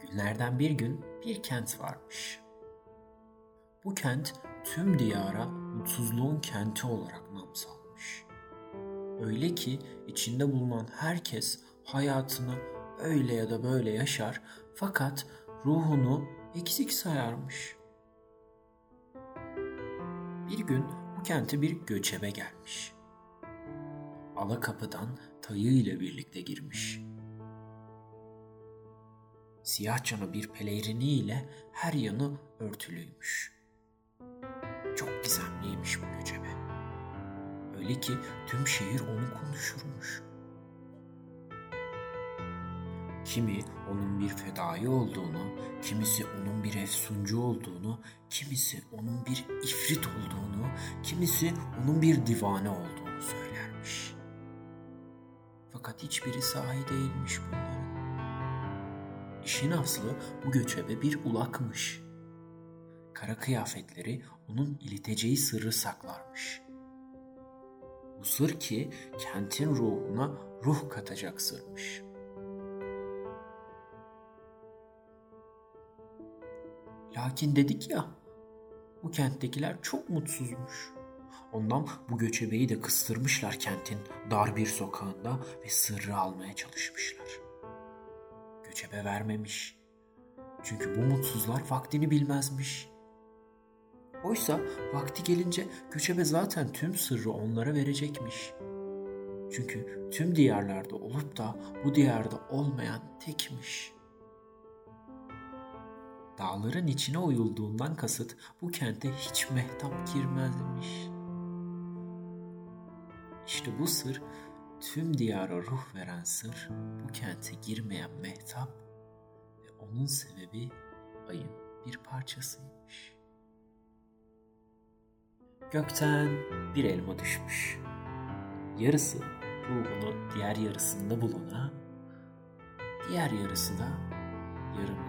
Günlerden bir gün bir kent varmış. Bu kent tüm diyara mutsuzluğun kenti olarak nam salmış. Öyle ki içinde bulunan herkes hayatını öyle ya da böyle yaşar fakat ruhunu eksik sayarmış. Bir gün bu kente bir göçebe gelmiş. Ala kapıdan tayı ile birlikte girmiş. Siyah canı bir pelerini ile her yanı örtülüymüş. Çok gizemliymiş bu göçebe. Öyle ki tüm şehir onu konuşurmuş. Kimi onun bir fedai olduğunu, kimisi onun bir efsuncu olduğunu, kimisi onun bir ifrit olduğunu, kimisi onun bir divane olduğunu söylermiş. Fakat hiçbiri sahi değilmiş bunların. İşin aslı bu göçebe bir ulakmış. Kara kıyafetleri onun iliteceği sırrı saklarmış. Bu sır ki kentin ruhuna ruh katacak sırmış.'' Lakin dedik ya, bu kenttekiler çok mutsuzmuş. Ondan bu göçebeyi de kıstırmışlar kentin dar bir sokağında ve sırrı almaya çalışmışlar. Göçebe vermemiş. Çünkü bu mutsuzlar vaktini bilmezmiş. Oysa vakti gelince göçebe zaten tüm sırrı onlara verecekmiş. Çünkü tüm diyarlarda olup da bu diyarda olmayan tekmiş.'' dağların içine oyulduğundan kasıt bu kente hiç mehtap girmezmiş. İşte bu sır tüm diyara ruh veren sır bu kente girmeyen mehtap ve onun sebebi ayın bir parçasıymış. Gökten bir elma düşmüş. Yarısı ruhunu diğer yarısında bulana, diğer yarısı da katana.